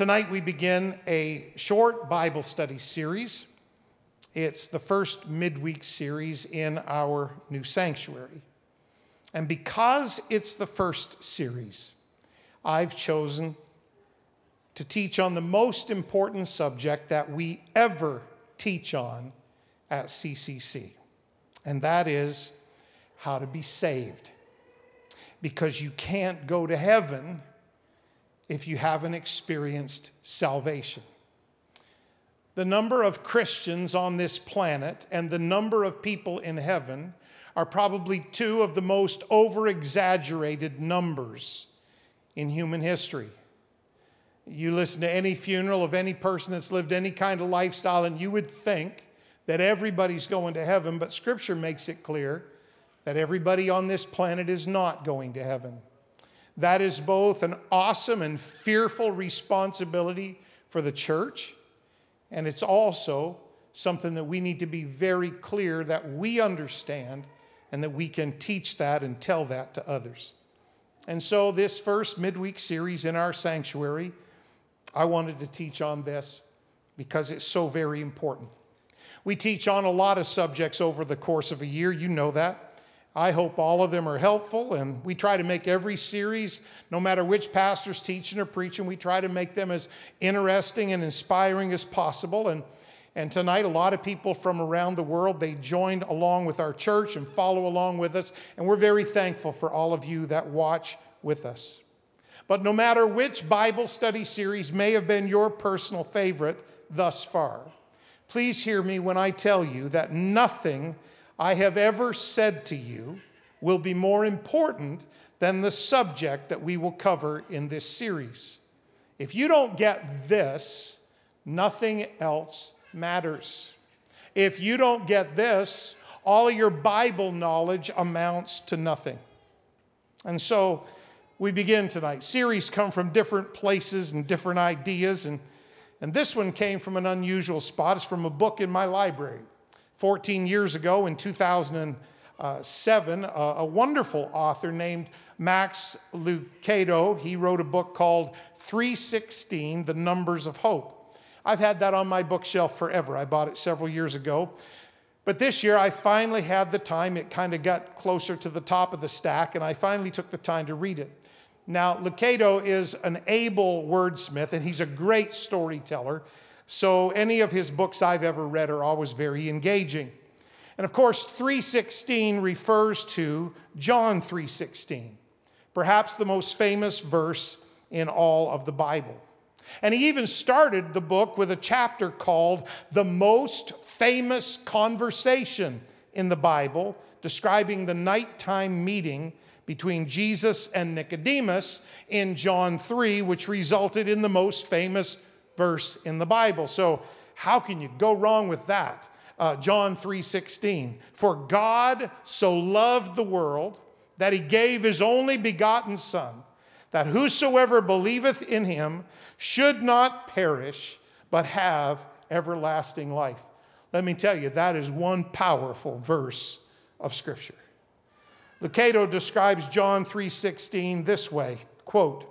Tonight we begin a short Bible study series. It's the first midweek series in our new sanctuary. And because it's the first series, I've chosen to teach on the most important subject that we ever teach on at CCC, and that is how to be saved. Because you can't go to heaven if you haven't experienced salvation. The number of Christians on this planet and the number of people in heaven are probably two of the most over exaggerated numbers in human history. You listen to any funeral of any person that's lived any kind of lifestyle, and you would think that everybody's going to heaven, but Scripture makes it clear that everybody on this planet is not going to heaven. That is both an awesome and fearful responsibility for the church, and it's also something that we need to be very clear that we understand and that we can teach that and tell that to others. And so, this first midweek series in our sanctuary, I wanted to teach on this because it's so very important. We teach on a lot of subjects over the course of a year, you know that. I hope all of them are helpful, and we try to make every series, no matter which pastor's teaching or preaching, we try to make them as interesting and inspiring as possible. And, and tonight, a lot of people from around the world, they joined along with our church and follow along with us, and we're very thankful for all of you that watch with us. But no matter which Bible study series may have been your personal favorite thus far, please hear me when I tell you that nothing I have ever said to you will be more important than the subject that we will cover in this series. If you don't get this, nothing else matters. If you don't get this, all of your Bible knowledge amounts to nothing. And so we begin tonight. Series come from different places and different ideas, and, and this one came from an unusual spot. It's from a book in my library. 14 years ago in 2007, a wonderful author named Max Lucado, he wrote a book called 316 The Numbers of Hope. I've had that on my bookshelf forever. I bought it several years ago. But this year, I finally had the time. It kind of got closer to the top of the stack, and I finally took the time to read it. Now, Lucado is an able wordsmith, and he's a great storyteller. So any of his books I've ever read are always very engaging. And of course, 316 refers to John 3:16, perhaps the most famous verse in all of the Bible. And he even started the book with a chapter called The Most Famous Conversation in the Bible, describing the nighttime meeting between Jesus and Nicodemus in John 3, which resulted in the most famous verse in the Bible. So, how can you go wrong with that? Uh, John 3:16. For God so loved the world that he gave his only begotten Son, that whosoever believeth in him should not perish, but have everlasting life. Let me tell you, that is one powerful verse of Scripture. Lucado describes John 3:16 this way, quote,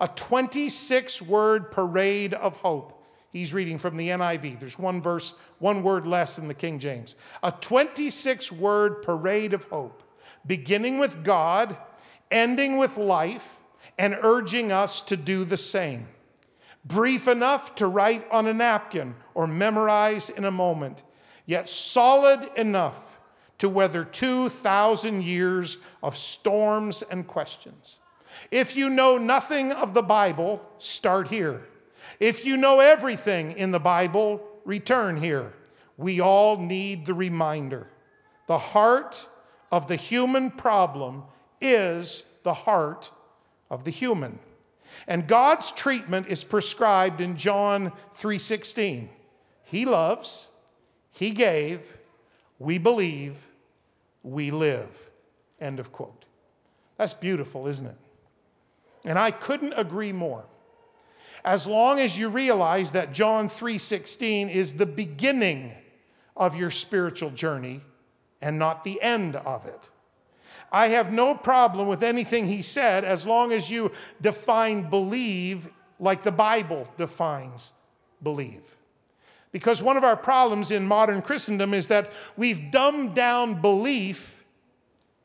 a 26 word parade of hope. He's reading from the NIV. There's one verse, one word less in the King James. A 26 word parade of hope, beginning with God, ending with life, and urging us to do the same. Brief enough to write on a napkin or memorize in a moment, yet solid enough to weather 2,000 years of storms and questions. If you know nothing of the Bible, start here. If you know everything in the Bible, return here. We all need the reminder. The heart of the human problem is the heart of the human. And God's treatment is prescribed in John 3:16. He loves, he gave, we believe, we live. End of quote. That's beautiful, isn't it? And I couldn't agree more. As long as you realize that John 3:16 is the beginning of your spiritual journey and not the end of it. I have no problem with anything he said as long as you define believe like the Bible defines believe. Because one of our problems in modern Christendom is that we've dumbed down belief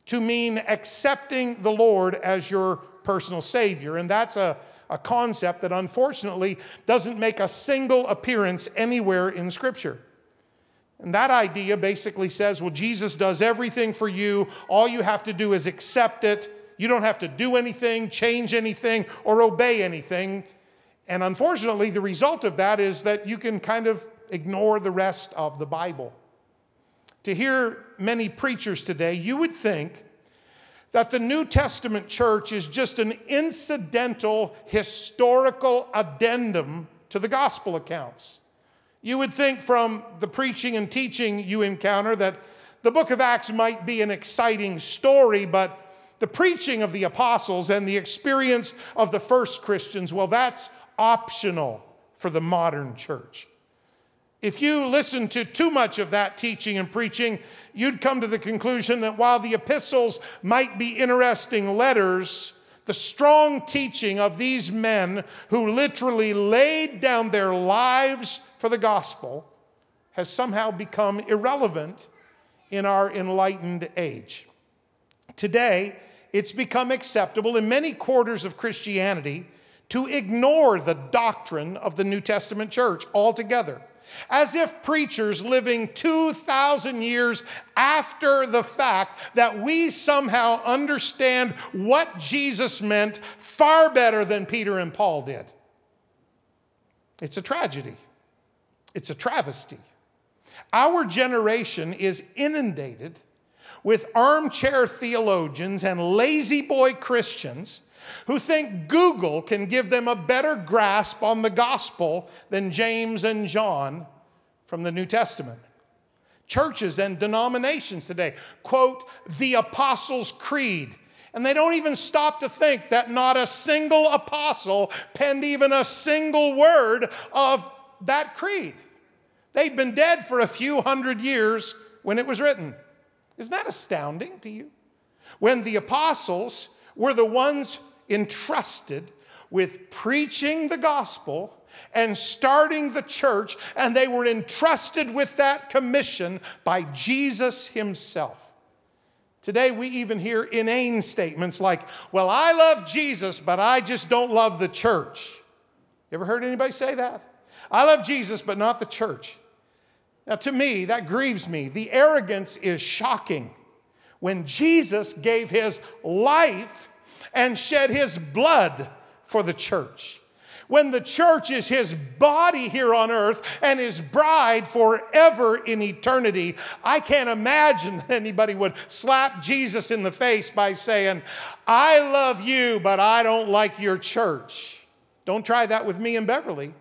to mean accepting the Lord as your personal Savior. And that's a, a concept that unfortunately doesn't make a single appearance anywhere in Scripture. And that idea basically says, well, Jesus does everything for you. All you have to do is accept it. You don't have to do anything, change anything, or obey anything. And unfortunately, the result of that is that you can kind of ignore the rest of the Bible. To hear many preachers today, you would think that the New Testament church is just an incidental historical addendum to the gospel accounts. You would think from the preaching and teaching you encounter that the book of Acts might be an exciting story, but the preaching of the apostles and the experience of the first Christians, well, that's optional for the modern church. If you listen to too much of that teaching and preaching, you'd come to the conclusion that while the epistles might be interesting letters, the strong teaching of these men who literally laid down their lives for the gospel has somehow become irrelevant in our enlightened age. Today, it's become acceptable in many quarters of Christianity to ignore the doctrine of the New Testament church altogether as if preachers living 2,000 years after the fact that we somehow understand what Jesus meant far better than Peter and Paul did. It's a tragedy, it's a travesty. Our generation is inundated with armchair theologians and lazy boy Christians who think Google can give them a better grasp on the gospel than James and John from the New Testament. Churches and denominations today quote the Apostles' Creed. And they don't even stop to think that not a single apostle penned even a single word of that creed. They'd been dead for a few hundred years when it was written. Isn't that astounding to you? When the apostles were the ones entrusted with preaching the gospel and starting the church, and they were entrusted with that commission by Jesus himself. Today, we even hear inane statements like, Well, I love Jesus, but I just don't love the church. You ever heard anybody say that? I love Jesus, but not the church. Now, to me, that grieves me. The arrogance is shocking. When Jesus gave his life and shed his blood for the church. When the church is his body here on earth and his bride forever in eternity, I can't imagine that anybody would slap Jesus in the face by saying, I love you, but I don't like your church. Don't try that with me and Beverly.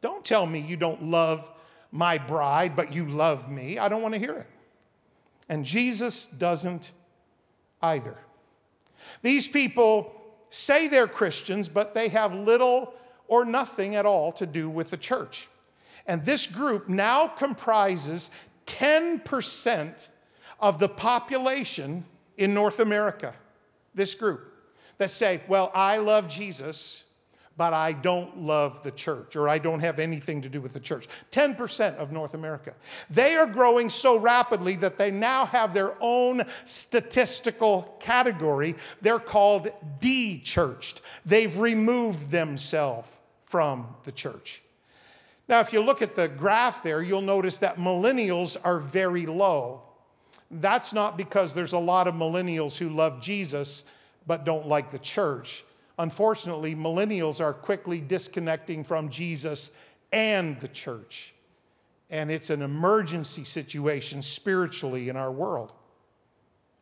Don't tell me you don't love my bride, but you love me. I don't want to hear it. And Jesus doesn't either. These people say they're Christians, but they have little or nothing at all to do with the church. And this group now comprises 10% of the population in North America. This group that say, Well, I love Jesus, but I don't love the church or I don't have anything to do with the church. 10% of North America. They are growing so rapidly that they now have their own statistical category. They're called de churched. They've removed themselves from the church. Now, if you look at the graph there, you'll notice that millennials are very low. That's not because there's a lot of millennials who love Jesus but don't like the church. Unfortunately, millennials are quickly disconnecting from Jesus and the church. And it's an emergency situation spiritually in our world.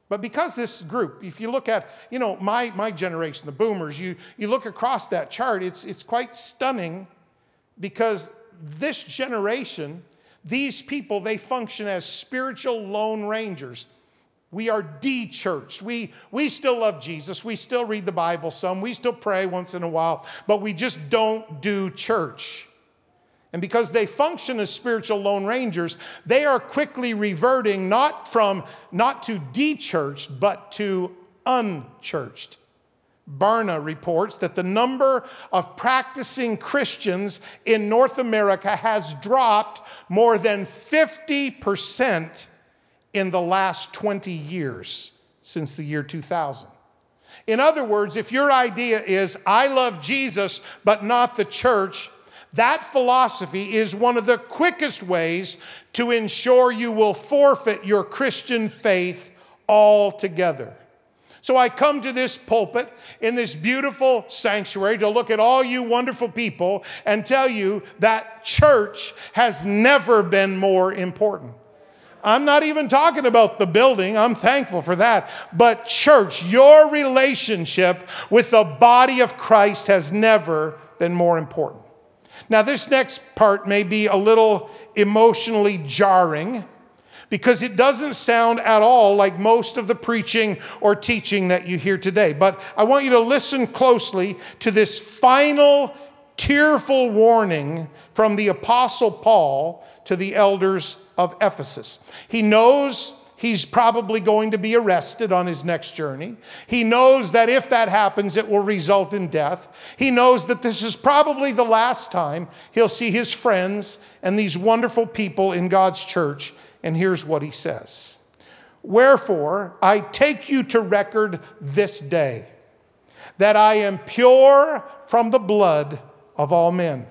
But because this group, if you look at, you know, my, my generation, the boomers, you, you look across that chart, it's, it's quite stunning because this generation, these people, they function as spiritual lone rangers. We are de church. We, we still love Jesus. We still read the Bible some. We still pray once in a while, but we just don't do church. And because they function as spiritual lone rangers, they are quickly reverting not from not to de-churched, but to unchurched. Barna reports that the number of practicing Christians in North America has dropped more than 50% in the last 20 years since the year 2000. In other words, if your idea is, I love Jesus, but not the church, that philosophy is one of the quickest ways to ensure you will forfeit your Christian faith altogether. So I come to this pulpit in this beautiful sanctuary to look at all you wonderful people and tell you that church has never been more important. I'm not even talking about the building, I'm thankful for that. But, church, your relationship with the body of Christ has never been more important. Now, this next part may be a little emotionally jarring because it doesn't sound at all like most of the preaching or teaching that you hear today. But I want you to listen closely to this final tearful warning from the Apostle Paul to the elders of Ephesus. He knows he's probably going to be arrested on his next journey. He knows that if that happens, it will result in death. He knows that this is probably the last time he'll see his friends and these wonderful people in God's church and here's what he says Wherefore, I take you to record this day that I am pure from the blood of all men.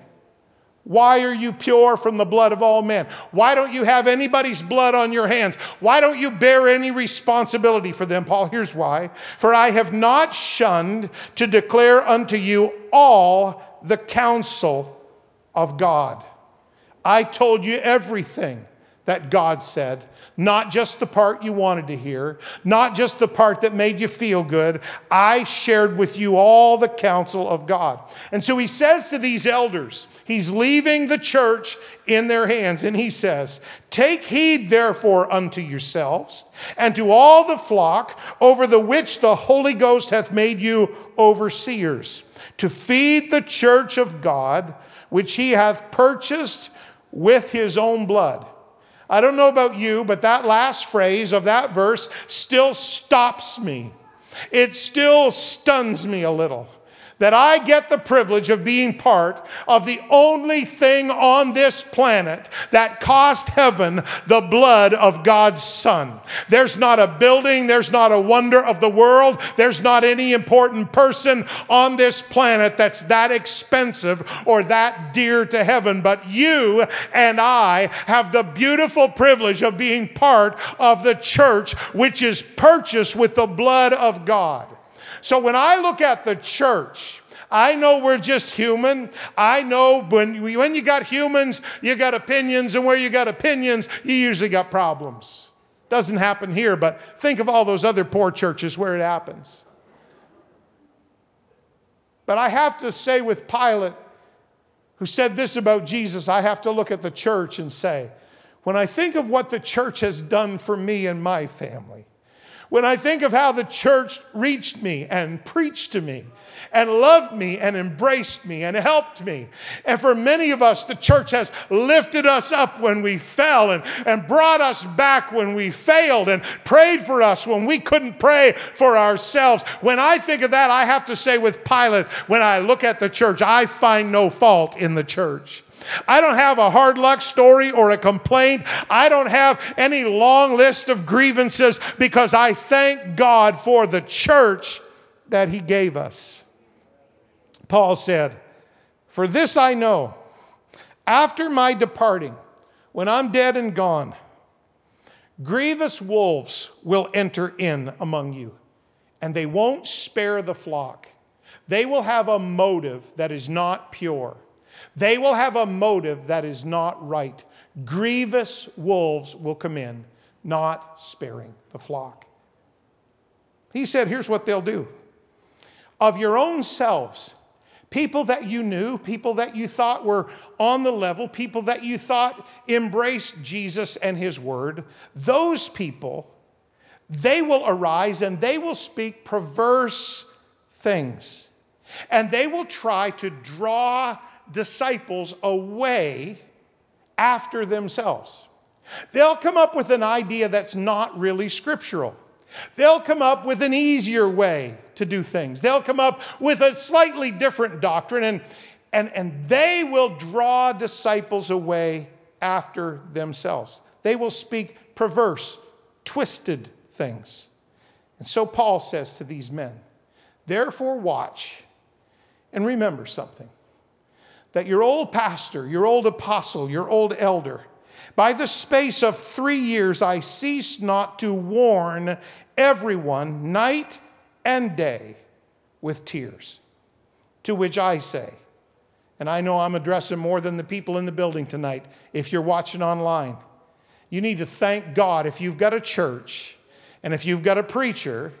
Why are you pure from the blood of all men? Why don't you have anybody's blood on your hands? Why don't you bear any responsibility for them? Paul, here's why. For I have not shunned to declare unto you all the counsel of God. I told you everything that God said, not just the part you wanted to hear, not just the part that made you feel good. I shared with you all the counsel of God. And so he says to these elders, he's leaving the church in their hands, and he says, Take heed therefore unto yourselves and to all the flock over the which the Holy Ghost hath made you overseers, to feed the church of God, which he hath purchased with his own blood. I don't know about you, but that last phrase of that verse still stops me. It still stuns me a little that I get the privilege of being part of the only thing on this planet that cost heaven the blood of God's Son. There's not a building, there's not a wonder of the world, there's not any important person on this planet that's that expensive or that dear to heaven. But you and I have the beautiful privilege of being part of the church, which is purchased with the blood of God. So when I look at the church, I know we're just human. I know when, when you got humans, you got opinions, and where you got opinions, you usually got problems. Doesn't happen here, but think of all those other poor churches where it happens. But I have to say, with Pilate, who said this about Jesus, I have to look at the church and say, when I think of what the church has done for me and my family, when I think of how the church reached me and preached to me and loved me and embraced me and helped me. And for many of us, the church has lifted us up when we fell and, and brought us back when we failed and prayed for us when we couldn't pray for ourselves. When I think of that, I have to say with Pilate, when I look at the church, I find no fault in the church. I don't have a hard luck story or a complaint. I don't have any long list of grievances because I thank God for the church that He gave us. Paul said, For this I know, after my departing, when I'm dead and gone, grievous wolves will enter in among you, and they won't spare the flock. They will have a motive that is not pure. They will have a motive that is not right. Grievous wolves will come in, not sparing the flock. He said, Here's what they'll do. Of your own selves, people that you knew, people that you thought were on the level, people that you thought embraced Jesus and his word, those people, they will arise and they will speak perverse things. And they will try to draw disciples away after themselves. They'll come up with an idea that's not really scriptural. They'll come up with an easier way to do things. They'll come up with a slightly different doctrine, and, and, and they will draw disciples away after themselves. They will speak perverse, twisted things. And so Paul says to these men, Therefore, watch and remember something that your old pastor, your old apostle, your old elder, by the space of three years, I ceased not to warn everyone night and day with tears. To which I say, and I know I'm addressing more than the people in the building tonight, if you're watching online, you need to thank God if you've got a church and if you've got a preacher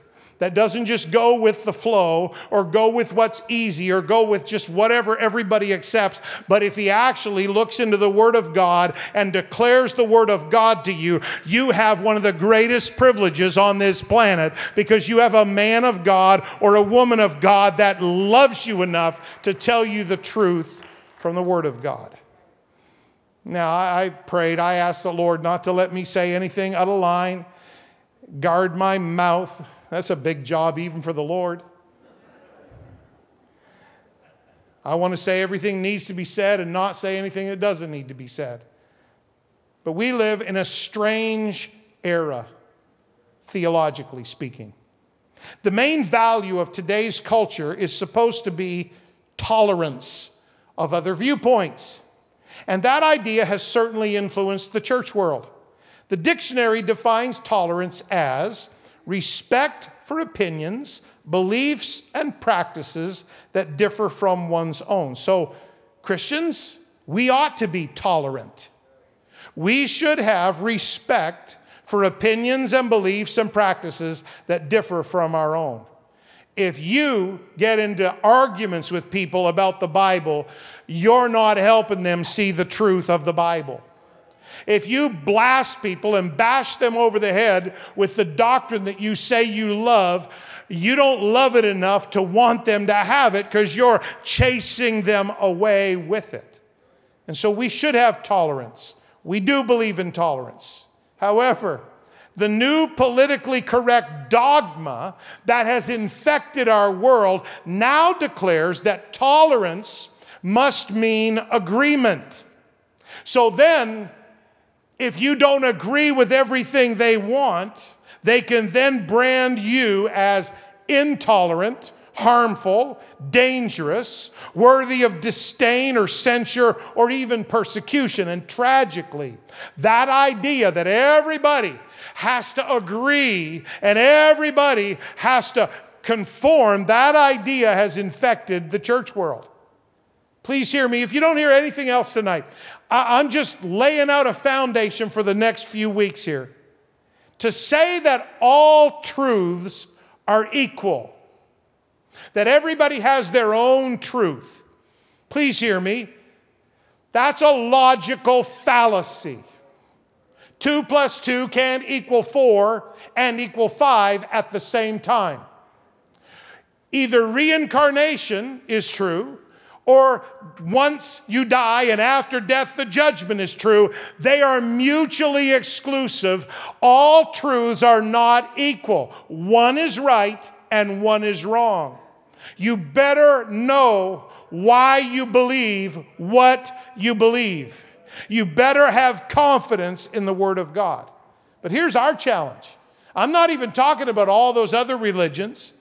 that doesn't just go with the flow or go with what's easy or go with just whatever everybody accepts, but if he actually looks into the Word of God and declares the Word of God to you, you have one of the greatest privileges on this planet because you have a man of God or a woman of God that loves you enough to tell you the truth from the Word of God. Now, I prayed, I asked the Lord not to let me say anything out of line, guard my mouth that's a big job, even for the Lord. I want to say everything needs to be said and not say anything that doesn't need to be said. But we live in a strange era, theologically speaking. The main value of today's culture is supposed to be tolerance of other viewpoints. And that idea has certainly influenced the church world. The dictionary defines tolerance as respect for opinions, beliefs, and practices that differ from one's own. So, Christians, we ought to be tolerant. We should have respect for opinions and beliefs and practices that differ from our own. If you get into arguments with people about the Bible, you're not helping them see the truth of the Bible. If you blast people and bash them over the head with the doctrine that you say you love, you don't love it enough to want them to have it because you're chasing them away with it. And so we should have tolerance. We do believe in tolerance. However, the new politically correct dogma that has infected our world now declares that tolerance must mean agreement. So then, if you don't agree with everything they want, they can then brand you as intolerant, harmful, dangerous, worthy of disdain or censure or even persecution. And tragically, that idea that everybody has to agree and everybody has to conform, that idea has infected the church world. Please hear me. If you don't hear anything else tonight, I'm just laying out a foundation for the next few weeks here. To say that all truths are equal, that everybody has their own truth, please hear me, that's a logical fallacy. Two plus two can't equal four and equal five at the same time. Either reincarnation is true or once you die and after death the judgment is true. They are mutually exclusive. All truths are not equal. One is right and one is wrong. You better know why you believe what you believe. You better have confidence in the Word of God. But here's our challenge I'm not even talking about all those other religions.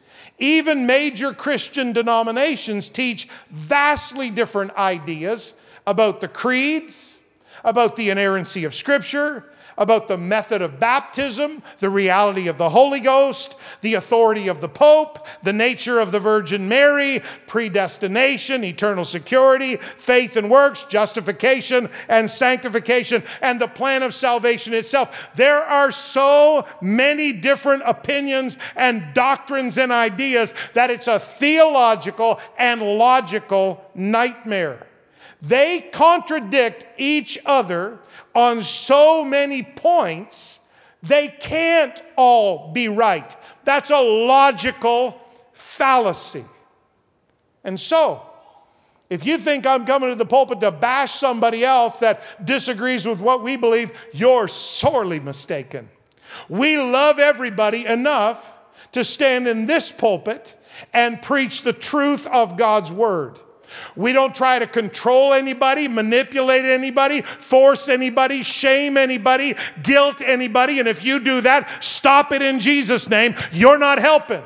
Even major Christian denominations teach vastly different ideas about the creeds, about the inerrancy of Scripture, about the method of baptism, the reality of the Holy Ghost, the authority of the Pope, the nature of the Virgin Mary, predestination, eternal security, faith and works, justification and sanctification, and the plan of salvation itself. There are so many different opinions and doctrines and ideas that it's a theological and logical nightmare. They contradict each other on so many points, they can't all be right. That's a logical fallacy. And so, if you think I'm coming to the pulpit to bash somebody else that disagrees with what we believe, you're sorely mistaken. We love everybody enough to stand in this pulpit and preach the truth of God's word. We don't try to control anybody, manipulate anybody, force anybody, shame anybody, guilt anybody. And if you do that, stop it in Jesus' name. You're not helping.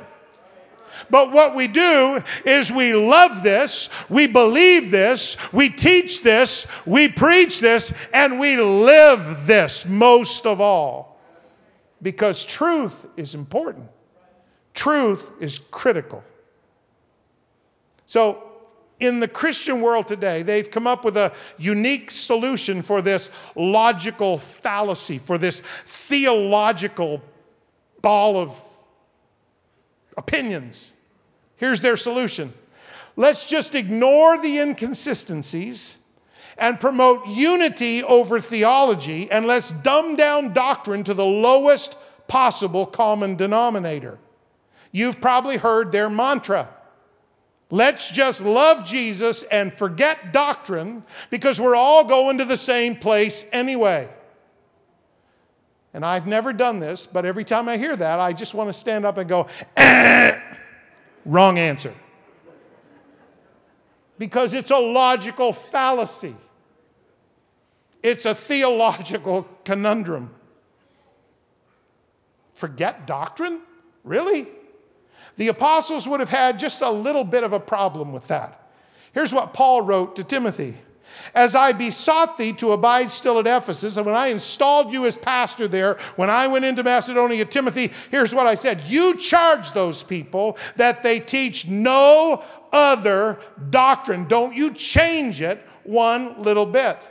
But what we do is we love this, we believe this, we teach this, we preach this, and we live this most of all. Because truth is important, truth is critical. So, in the Christian world today, they've come up with a unique solution for this logical fallacy, for this theological ball of opinions. Here's their solution let's just ignore the inconsistencies and promote unity over theology, and let's dumb down doctrine to the lowest possible common denominator. You've probably heard their mantra Let's just love Jesus and forget doctrine because we're all going to the same place anyway. And I've never done this, but every time I hear that, I just want to stand up and go, eh, wrong answer. Because it's a logical fallacy, it's a theological conundrum. Forget doctrine? Really? The apostles would have had just a little bit of a problem with that. Here's what Paul wrote to Timothy As I besought thee to abide still at Ephesus, and when I installed you as pastor there, when I went into Macedonia, Timothy, here's what I said You charge those people that they teach no other doctrine. Don't you change it one little bit.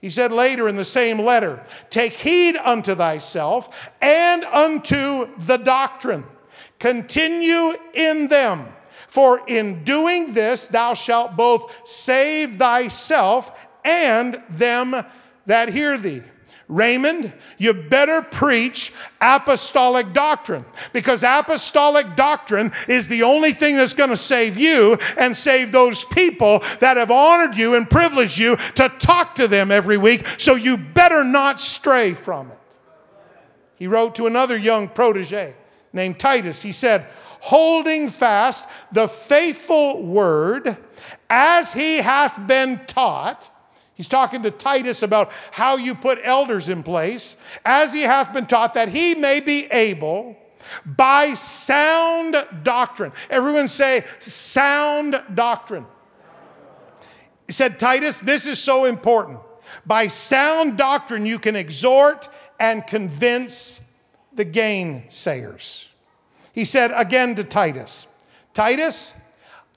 He said later in the same letter, Take heed unto thyself and unto the doctrine. Continue in them. For in doing this, thou shalt both save thyself and them that hear thee. Raymond, you better preach apostolic doctrine because apostolic doctrine is the only thing that's going to save you and save those people that have honored you and privileged you to talk to them every week. So you better not stray from it. He wrote to another young protege named Titus. He said, holding fast the faithful word as he hath been taught. He's talking to Titus about how you put elders in place, as he hath been taught, that he may be able by sound doctrine. Everyone say, sound doctrine. He said, Titus, this is so important. By sound doctrine, you can exhort and convince the gainsayers. He said again to Titus, Titus,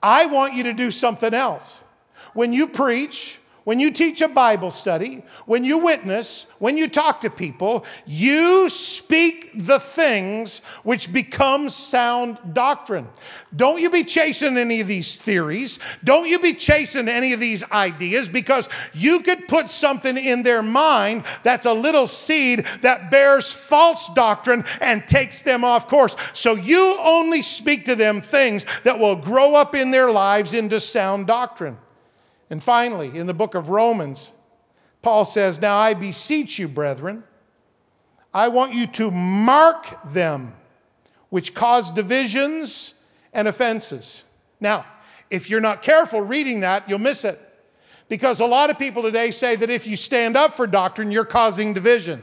I want you to do something else. When you preach, when you teach a Bible study, when you witness, when you talk to people, you speak the things which become sound doctrine. Don't you be chasing any of these theories. Don't you be chasing any of these ideas because you could put something in their mind that's a little seed that bears false doctrine and takes them off course. So you only speak to them things that will grow up in their lives into sound doctrine. And finally, in the book of Romans, Paul says, Now I beseech you, brethren, I want you to mark them which cause divisions and offenses. Now, if you're not careful reading that, you'll miss it. Because a lot of people today say that if you stand up for doctrine, you're causing division.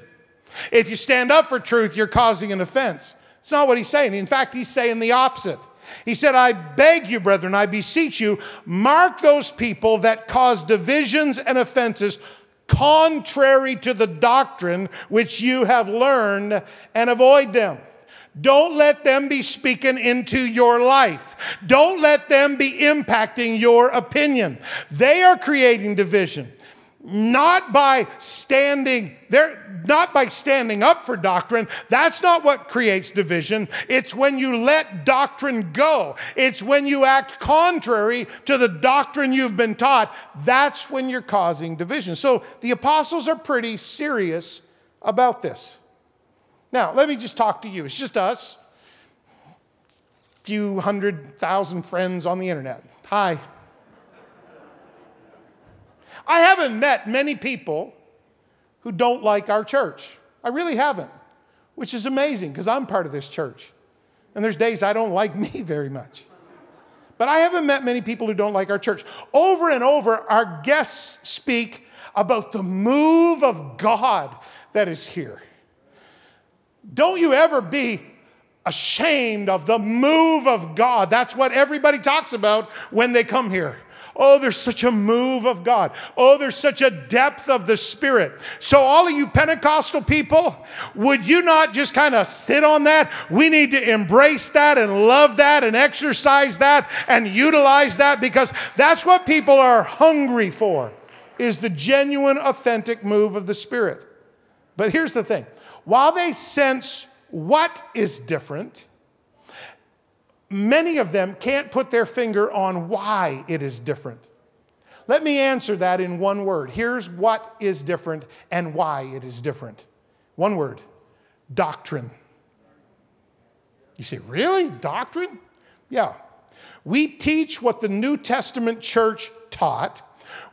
If you stand up for truth, you're causing an offense. It's not what he's saying. In fact, he's saying the opposite. He said, I beg you, brethren, I beseech you, mark those people that cause divisions and offenses contrary to the doctrine which you have learned and avoid them. Don't let them be speaking into your life. Don't let them be impacting your opinion. They are creating division not by standing there not by standing up for doctrine. That's not what creates division. It's when you let doctrine go. It's when you act contrary to the doctrine you've been taught. That's when you're causing division. So the apostles are pretty serious about this. Now let me just talk to you. It's just us. Few hundred thousand friends on the internet. Hi I haven't met many people who don't like our church. I really haven't. which is amazing because I'm part of this church. And there's days I don't like me very much. But I haven't met many people who don't like our church. Over and over, our guests speak about the move of God that is here. Don't you ever be ashamed of the move of God. That's what everybody talks about when they come here. Oh, there's such a move of God. Oh, there's such a depth of the Spirit. So, all of you Pentecostal people, would you not just kind of sit on that? We need to embrace that and love that and exercise that and utilize that because that's what people are hungry for is the genuine, authentic move of the Spirit. But here's the thing while they sense what is different, many of them can't put their finger on why it is different. Let me answer that in one word. Here's what is different and why it is different. One word doctrine. You say, really? Doctrine? Yeah. We teach what the New Testament church taught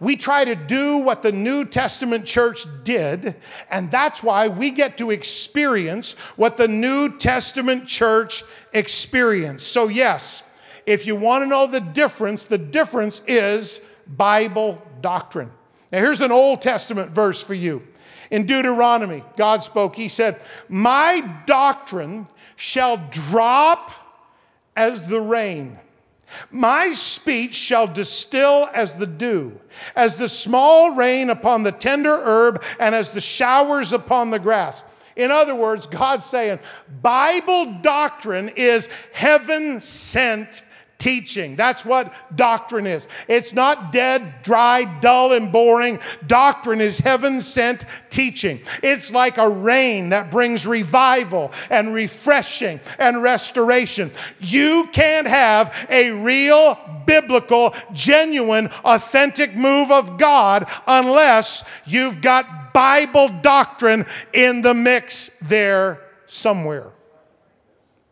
we try to do what the New Testament church did, and that's why we get to experience what the New Testament church experienced. So, yes, if you want to know the difference, the difference is Bible doctrine. Now, here's an Old Testament verse for you. In Deuteronomy, God spoke, He said, My doctrine shall drop as the rain my speech shall distill as the dew, as the small rain upon the tender herb, and as the showers upon the grass. In other words, God's saying, Bible doctrine is heaven sent teaching. That's what doctrine is. It's not dead, dry, dull, and boring. Doctrine is heaven sent teaching. It's like a rain that brings revival and refreshing and restoration. You can't have a real, biblical, genuine, authentic move of God unless you've got Bible doctrine in the mix there somewhere.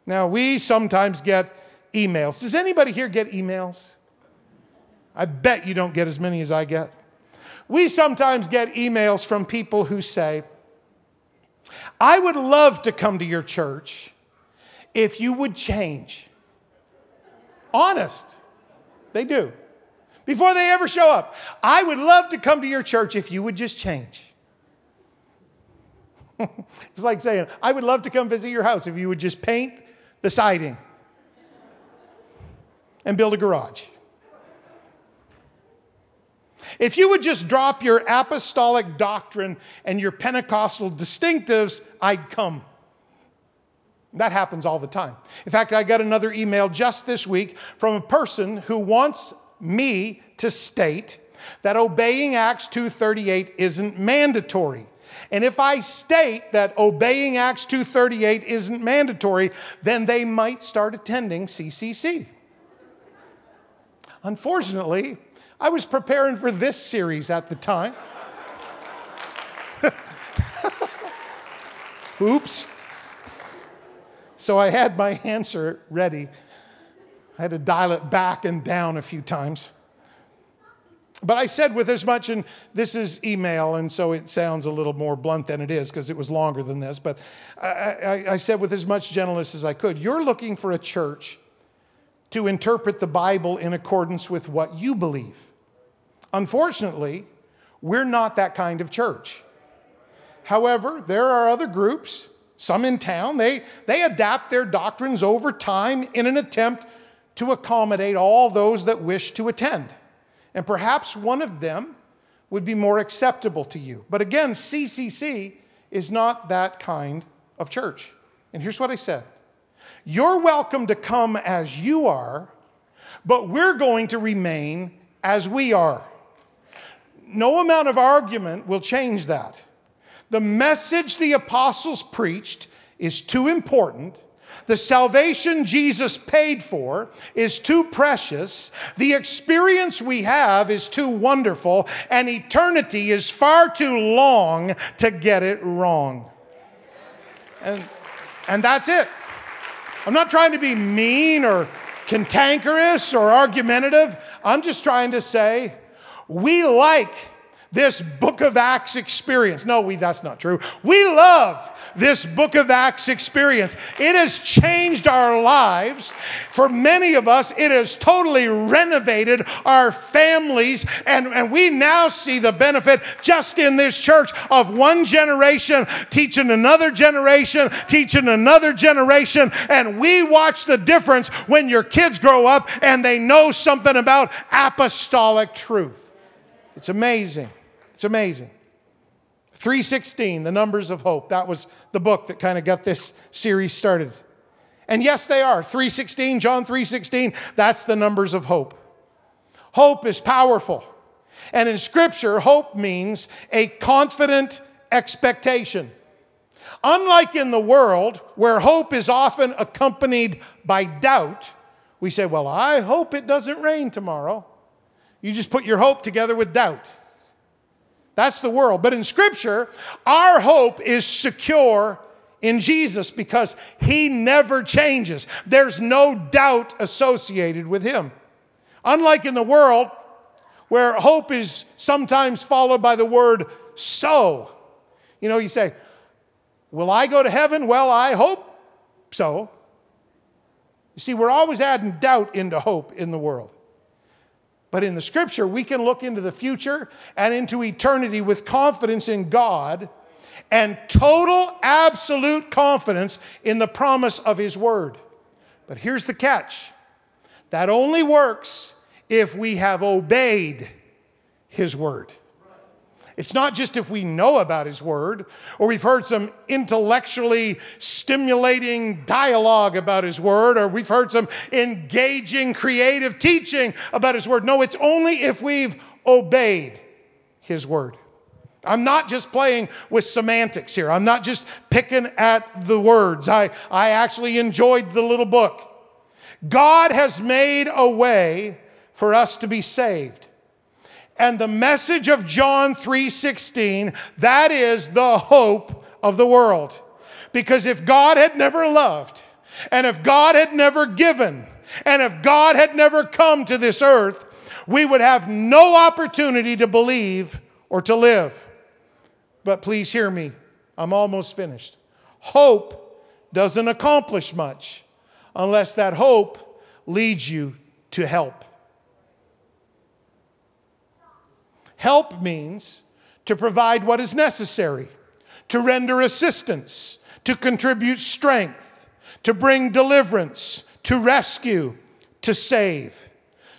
Now, we sometimes get emails. Does anybody here get emails? I bet you don't get as many as I get. We sometimes get emails from people who say, I would love to come to your church if you would change. Honest. They do. Before they ever show up, I would love to come to your church if you would just change. it's like saying, I would love to come visit your house if you would just paint the siding and build a garage. If you would just drop your apostolic doctrine and your Pentecostal distinctives, I'd come. That happens all the time. In fact, I got another email just this week from a person who wants me to state that obeying Acts 2:38 isn't mandatory. And if I state that obeying Acts 2:38 isn't mandatory, then they might start attending CCC. Unfortunately, I was preparing for this series at the time. Oops. So I had my answer ready. I had to dial it back and down a few times. But I said with as much, and this is email, and so it sounds a little more blunt than it is because it was longer than this. But I, I, I, said with as much gentleness as I could, you're looking for a church to interpret the Bible in accordance with what you believe. Unfortunately, we're not that kind of church. However, there are other groups, some in town, they, they adapt their doctrines over time in an attempt to accommodate all those that wish to attend. And perhaps one of them would be more acceptable to you. But again, CCC is not that kind of church. And here's what I said you're welcome to come as you are, but we're going to remain as we are. No amount of argument will change that. The message the apostles preached is too important. The salvation Jesus paid for is too precious. The experience we have is too wonderful. And eternity is far too long to get it wrong. And, and that's it. I'm not trying to be mean or cantankerous or argumentative. I'm just trying to say we like this book of Acts experience. No, we, that's not true. We love this book of Acts experience. It has changed our lives. For many of us, it has totally renovated our families. And, and we now see the benefit just in this church of one generation teaching another generation, teaching another generation. And we watch the difference when your kids grow up and they know something about apostolic truth. It's amazing. It's amazing. 316, the numbers of hope. That was the book that kind of got this series started. And yes, they are. 316, John 316, that's the numbers of hope. Hope is powerful. And in scripture, hope means a confident expectation. Unlike in the world, where hope is often accompanied by doubt, we say, Well, I hope it doesn't rain tomorrow. You just put your hope together with doubt. That's the world. But in Scripture, our hope is secure in Jesus because He never changes. There's no doubt associated with Him. Unlike in the world, where hope is sometimes followed by the word so. You know, you say, Will I go to heaven? Well, I hope so. You see, we're always adding doubt into hope in the world. But in the scripture, we can look into the future and into eternity with confidence in God and total, absolute confidence in the promise of His word. But here's the catch that only works if we have obeyed His word. It's not just if we know about His Word or we've heard some intellectually stimulating dialogue about His Word or we've heard some engaging, creative teaching about His Word. No, it's only if we've obeyed His Word. I'm not just playing with semantics here. I'm not just picking at the words. I, I actually enjoyed the little book. God has made a way for us to be saved and the message of John 3:16, that is the hope of the world. Because if God had never loved, and if God had never given, and if God had never come to this earth, we would have no opportunity to believe or to live. But please hear me, I'm almost finished. Hope doesn't accomplish much unless that hope leads you to help. Help means to provide what is necessary, to render assistance, to contribute strength, to bring deliverance, to rescue, to save.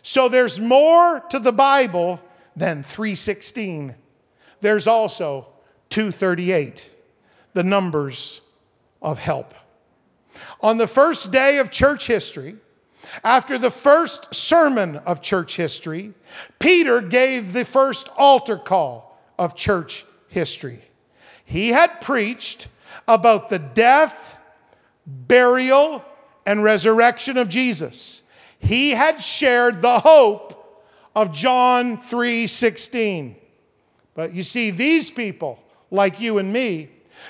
So there's more to the Bible than 316. There's also 238, the numbers of help. On the first day of church history, after the first sermon of church history, Peter gave the first altar call of church history. He had preached about the death, burial, and resurrection of Jesus. He had shared the hope of John 3:16. But you see these people like you and me,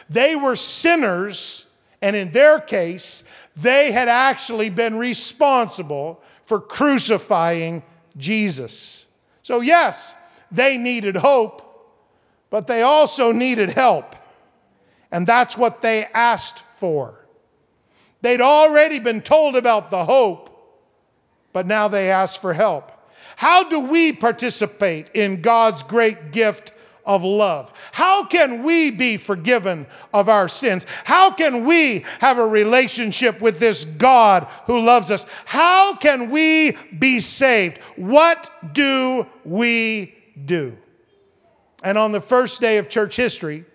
they were sinners and in their case, they had actually been responsible for crucifying Jesus. So, yes, they needed hope, but they also needed help. And that's what they asked for. They'd already been told about the hope, but now they ask for help. How do we participate in God's great gift of love? How can we be forgiven of our sins? How can we have a relationship with this God who loves us? How can we be saved? What do we do? And on the first day of church history,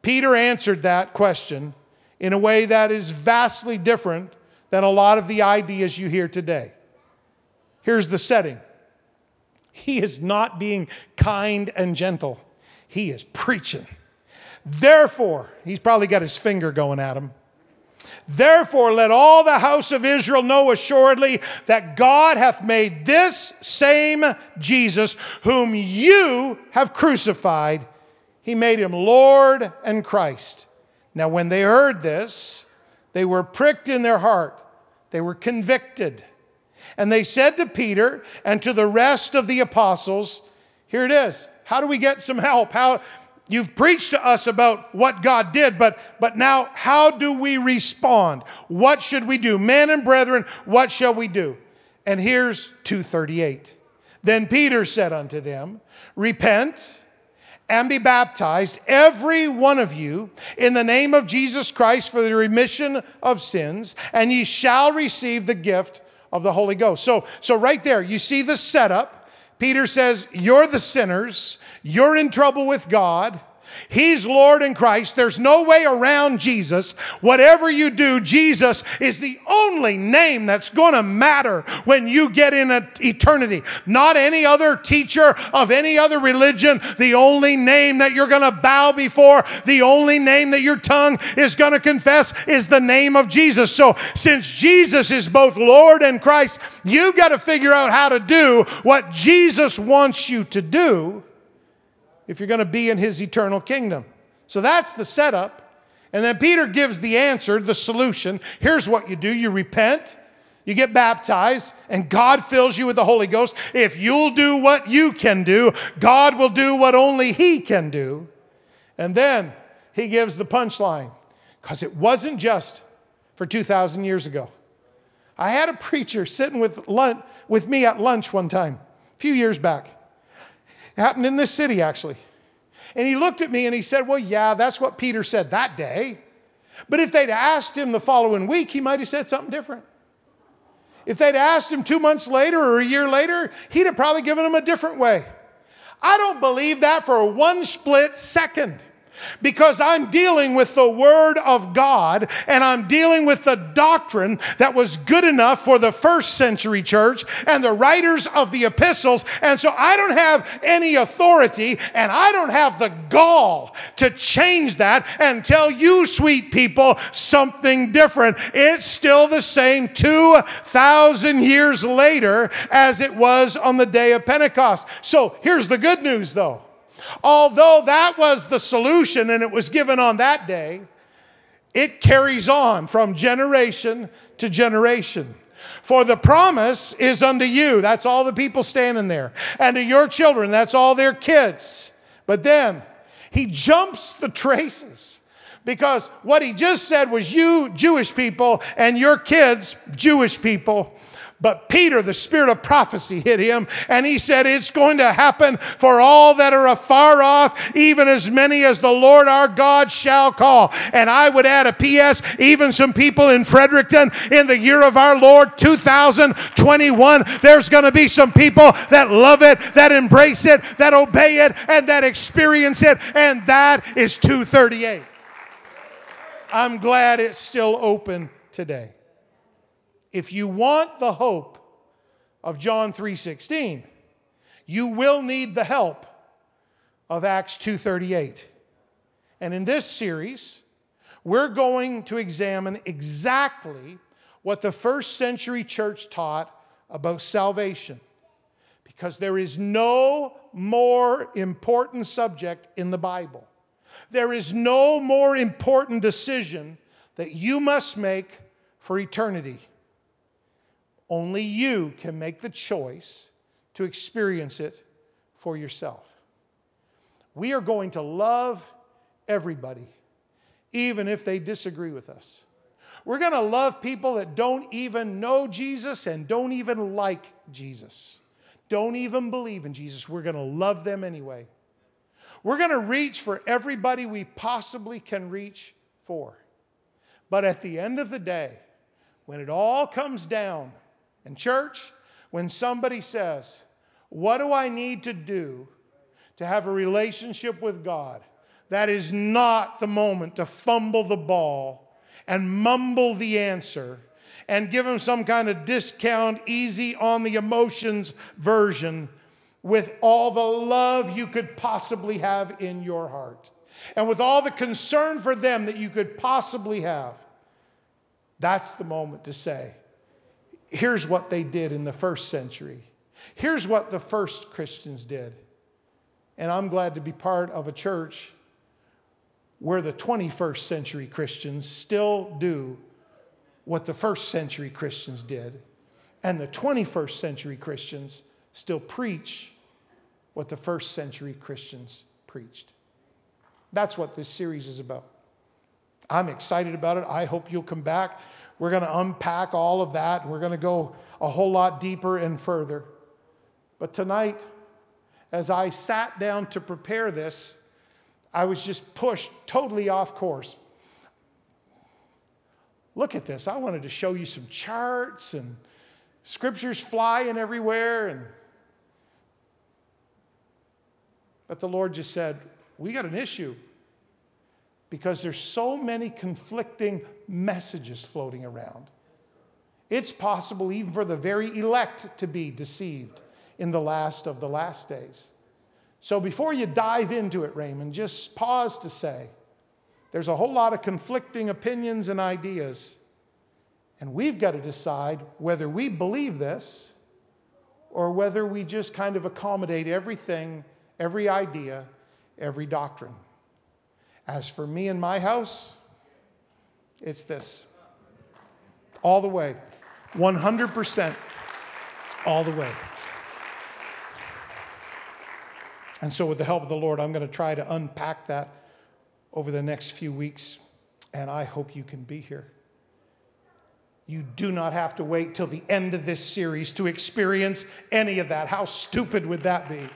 Peter answered that question in a way that is vastly different than a lot of the ideas you hear today. Here's the setting. He is not being kind and gentle. He is preaching. Therefore, he's probably got his finger going at him. Therefore, let all the house of Israel know assuredly that God hath made this same Jesus, whom you have crucified, he made him Lord and Christ. Now, when they heard this, they were pricked in their heart, they were convicted. And they said to Peter and to the rest of the apostles, Here it is How do we get some help? How you've preached to us about what God did, but but now how do we respond? What should we do? Men and brethren, what shall we do? And here's 238. Then Peter said unto them, Repent and be baptized, every one of you, in the name of Jesus Christ for the remission of sins, and ye shall receive the gift of the Holy Ghost. So, so right there, you see the setup. Peter says, You're the sinners, you're in trouble with God. He's Lord in Christ. There's no way around Jesus. Whatever you do, Jesus is the only name that's going to matter when you get in eternity. Not any other teacher of any other religion. The only name that you're going to bow before, the only name that your tongue is going to confess is the name of Jesus. So, since Jesus is both Lord and Christ, you've got to figure out how to do what Jesus wants you to do if you're going to be in his eternal kingdom. So that's the setup. And then Peter gives the answer, the solution. Here's what you do you repent, you get baptized, and God fills you with the Holy Ghost. If you'll do what you can do, God will do what only He can do. And then he gives the punchline because it wasn't just for 2,000 years ago. I had a preacher sitting with, lunch, with me at lunch one time, a few years back. It happened in this city, actually. And he looked at me and he said, Well, yeah, that's what Peter said that day. But if they'd asked him the following week, he might have said something different. If they'd asked him two months later or a year later, he'd have probably given them a different way. I don't believe that for one split second because I'm dealing with the Word of God and I'm dealing with the doctrine that was good enough for the first century church and the writers of the epistles. And so I don't have any authority and I don't have the gall to change that and tell you, sweet people, something different. It's still the same 2,000 years later as it was on the day of Pentecost. So here's the good news though. Although that was the solution and it was given on that day, it carries on from generation to generation. For the promise is unto you, that's all the people standing there, and to your children, that's all their kids. But then he jumps the traces because what he just said was you, Jewish people, and your kids, Jewish people. But Peter, the spirit of prophecy hit him, and he said, It's going to happen for all that are afar off, even as many as the Lord our God shall call. And I would add a P.S., even some people in Fredericton in the year of our Lord 2021, there's going to be some people that love it, that embrace it, that obey it, and that experience it, and that is 238. I'm glad it's still open today if you want the hope of John 3:16, you will need the help of Acts 2:38. And in this series, we're going to examine exactly what the first century church taught about salvation. Because there is no more important subject in the Bible. There is no more important decision that you must make for eternity only you can make the choice to experience it for yourself. We are going to love everybody, even if they disagree with us. We're going to love people that don't even know Jesus and don't even like Jesus, don't even believe in Jesus. We're going to love them anyway. We're going to reach for everybody we possibly can reach for. But at the end of the day, when it all comes down, and, church, when somebody says, What do I need to do to have a relationship with God? That is not the moment to fumble the ball and mumble the answer and give them some kind of discount, easy on the emotions version with all the love you could possibly have in your heart and with all the concern for them that you could possibly have. That's the moment to say, Here's what they did in the first century. Here's what the first Christians did. And I'm glad to be part of a church where the 21st century Christians still do what the first century Christians did, and the 21st century Christians still preach what the first century Christians preached. That's what this series is about. I'm excited about it. I hope you'll come back. We're going to unpack all of that. We're going to go a whole lot deeper and further. But tonight, as I sat down to prepare this, I was just pushed totally off course. Look at this. I wanted to show you some charts and scriptures flying everywhere and but the Lord just said, "We got an issue." Because there's so many conflicting messages floating around. It's possible even for the very elect to be deceived in the last of the last days. So before you dive into it, Raymond, just pause to say there's a whole lot of conflicting opinions and ideas. And we've got to decide whether we believe this or whether we just kind of accommodate everything, every idea, every doctrine. As for me and my house, it's this all the way, 100% all the way. And so, with the help of the Lord, I'm going to try to unpack that over the next few weeks, and I hope you can be here. You do not have to wait till the end of this series to experience any of that. How stupid would that be?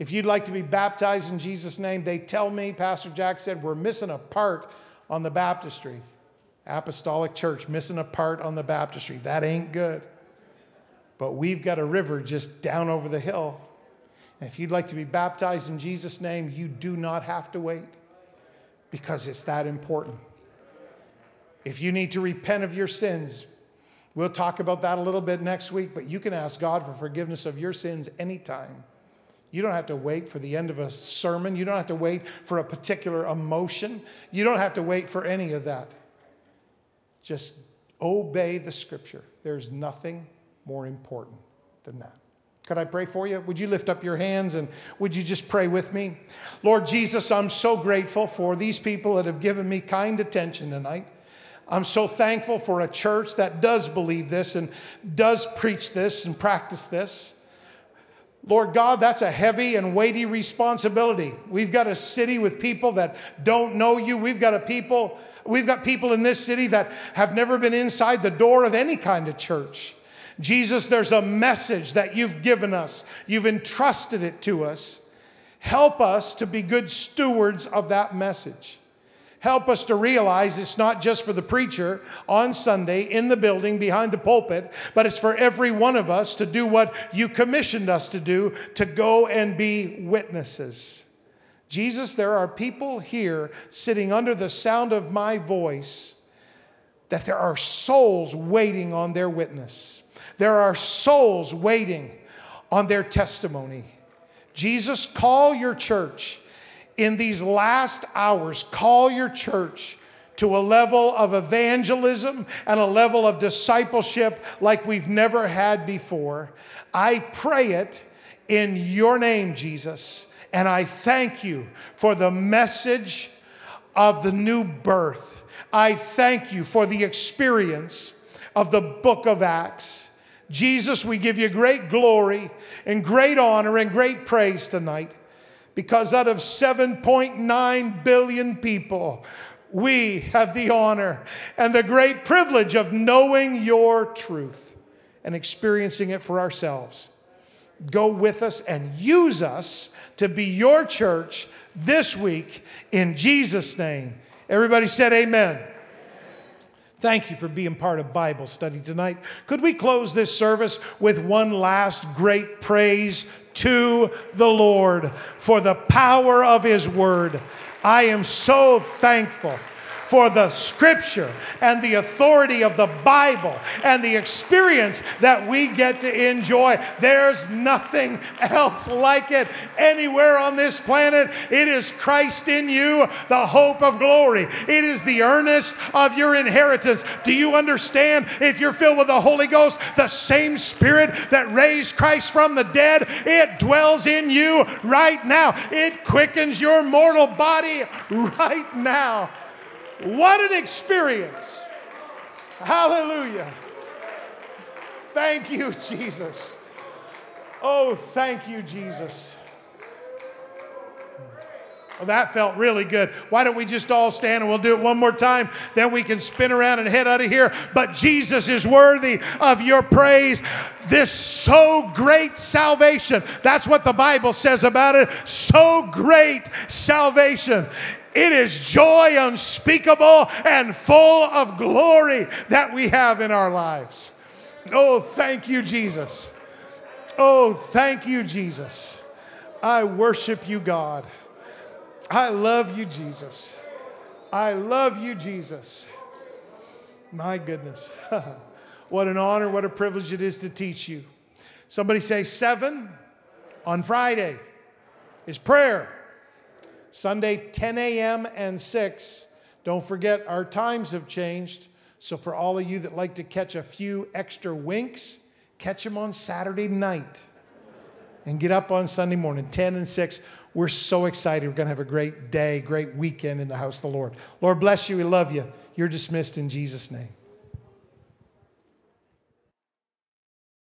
If you'd like to be baptized in Jesus' name, they tell me, Pastor Jack said, we're missing a part on the baptistry. Apostolic Church, missing a part on the baptistry. That ain't good. But we've got a river just down over the hill if you'd like to be baptized in Jesus' name, you do not have to wait because it's that important. If you need to repent of your sins, we'll talk about that a little bit next week, but you can ask God for forgiveness of your sins anytime. You don't have to wait for the end of a sermon. You don't have to wait for a particular emotion. You don't have to wait for any of that. Just obey the scripture. There's nothing more important than that. Could I pray for you? Would you lift up your hands and would you just pray with me? Lord Jesus, I'm so grateful for these people that have given me kind attention tonight. I'm so thankful for a church that does believe this and does preach this and practice this. Lord God, that's a heavy and weighty responsibility. We've got a city with people that don't know you. We've got a people, we've got people in this city that have never been inside the door of any kind of church. Jesus, there's a message that you've given us, you've entrusted it to us. Help us to be good stewards of that message. Help us to realize it's not just for the preacher on Sunday in the building behind the pulpit, but it's for every one of us to do what you commissioned us to do to go and be witnesses. Jesus, there are people here sitting under the sound of my voice that there are souls waiting on their witness. There are souls waiting on their testimony. Jesus, call your church in these last hours, call your church to a level of evangelism and a level of discipleship like we've never had before. I pray it in your name, Jesus. And I thank you for the message of the new birth. I thank you for the experience of the book of Acts. Jesus, we give you great glory and great honor and great praise tonight because out of 7.9 billion people, we have the honor and the great privilege of knowing your truth and experiencing it for ourselves. Go with us and use us to be your church this week in Jesus' name. Everybody said, Amen. Thank you for being part of Bible study tonight. Could we close this service with one last great praise to the Lord for the power of His Word? I am so thankful for the scripture and the authority of the Bible and the experience that we get to enjoy. There's nothing else like it anywhere on this planet. It is Christ in you, the hope of glory. It is the earnest of your inheritance. Do you understand? If you're filled with the Holy Ghost, the same Spirit that raised Christ from the dead, it dwells in you right now. It quickens your mortal body right now. What an experience! Hallelujah. Thank you, Jesus. Oh, thank you, Jesus. Well, that felt really good. Why don't we just all stand and we'll do it one more time? Then we can spin around and head out of here. But Jesus is worthy of your praise. This so great salvation. That's what the Bible says about it. So great salvation. It is joy unspeakable and full of glory that we have in our lives. Oh, thank you, Jesus. Oh, thank you, Jesus. I worship you, God. I love you, Jesus. I love you, Jesus. My goodness. what an honor, what a privilege it is to teach you. Somebody say, seven on Friday is prayer. Sunday, 10 a.m. and 6. Don't forget, our times have changed. So, for all of you that like to catch a few extra winks, catch them on Saturday night and get up on Sunday morning, 10 and 6. We're so excited. We're going to have a great day, great weekend in the house of the Lord. Lord bless you. We love you. You're dismissed in Jesus' name.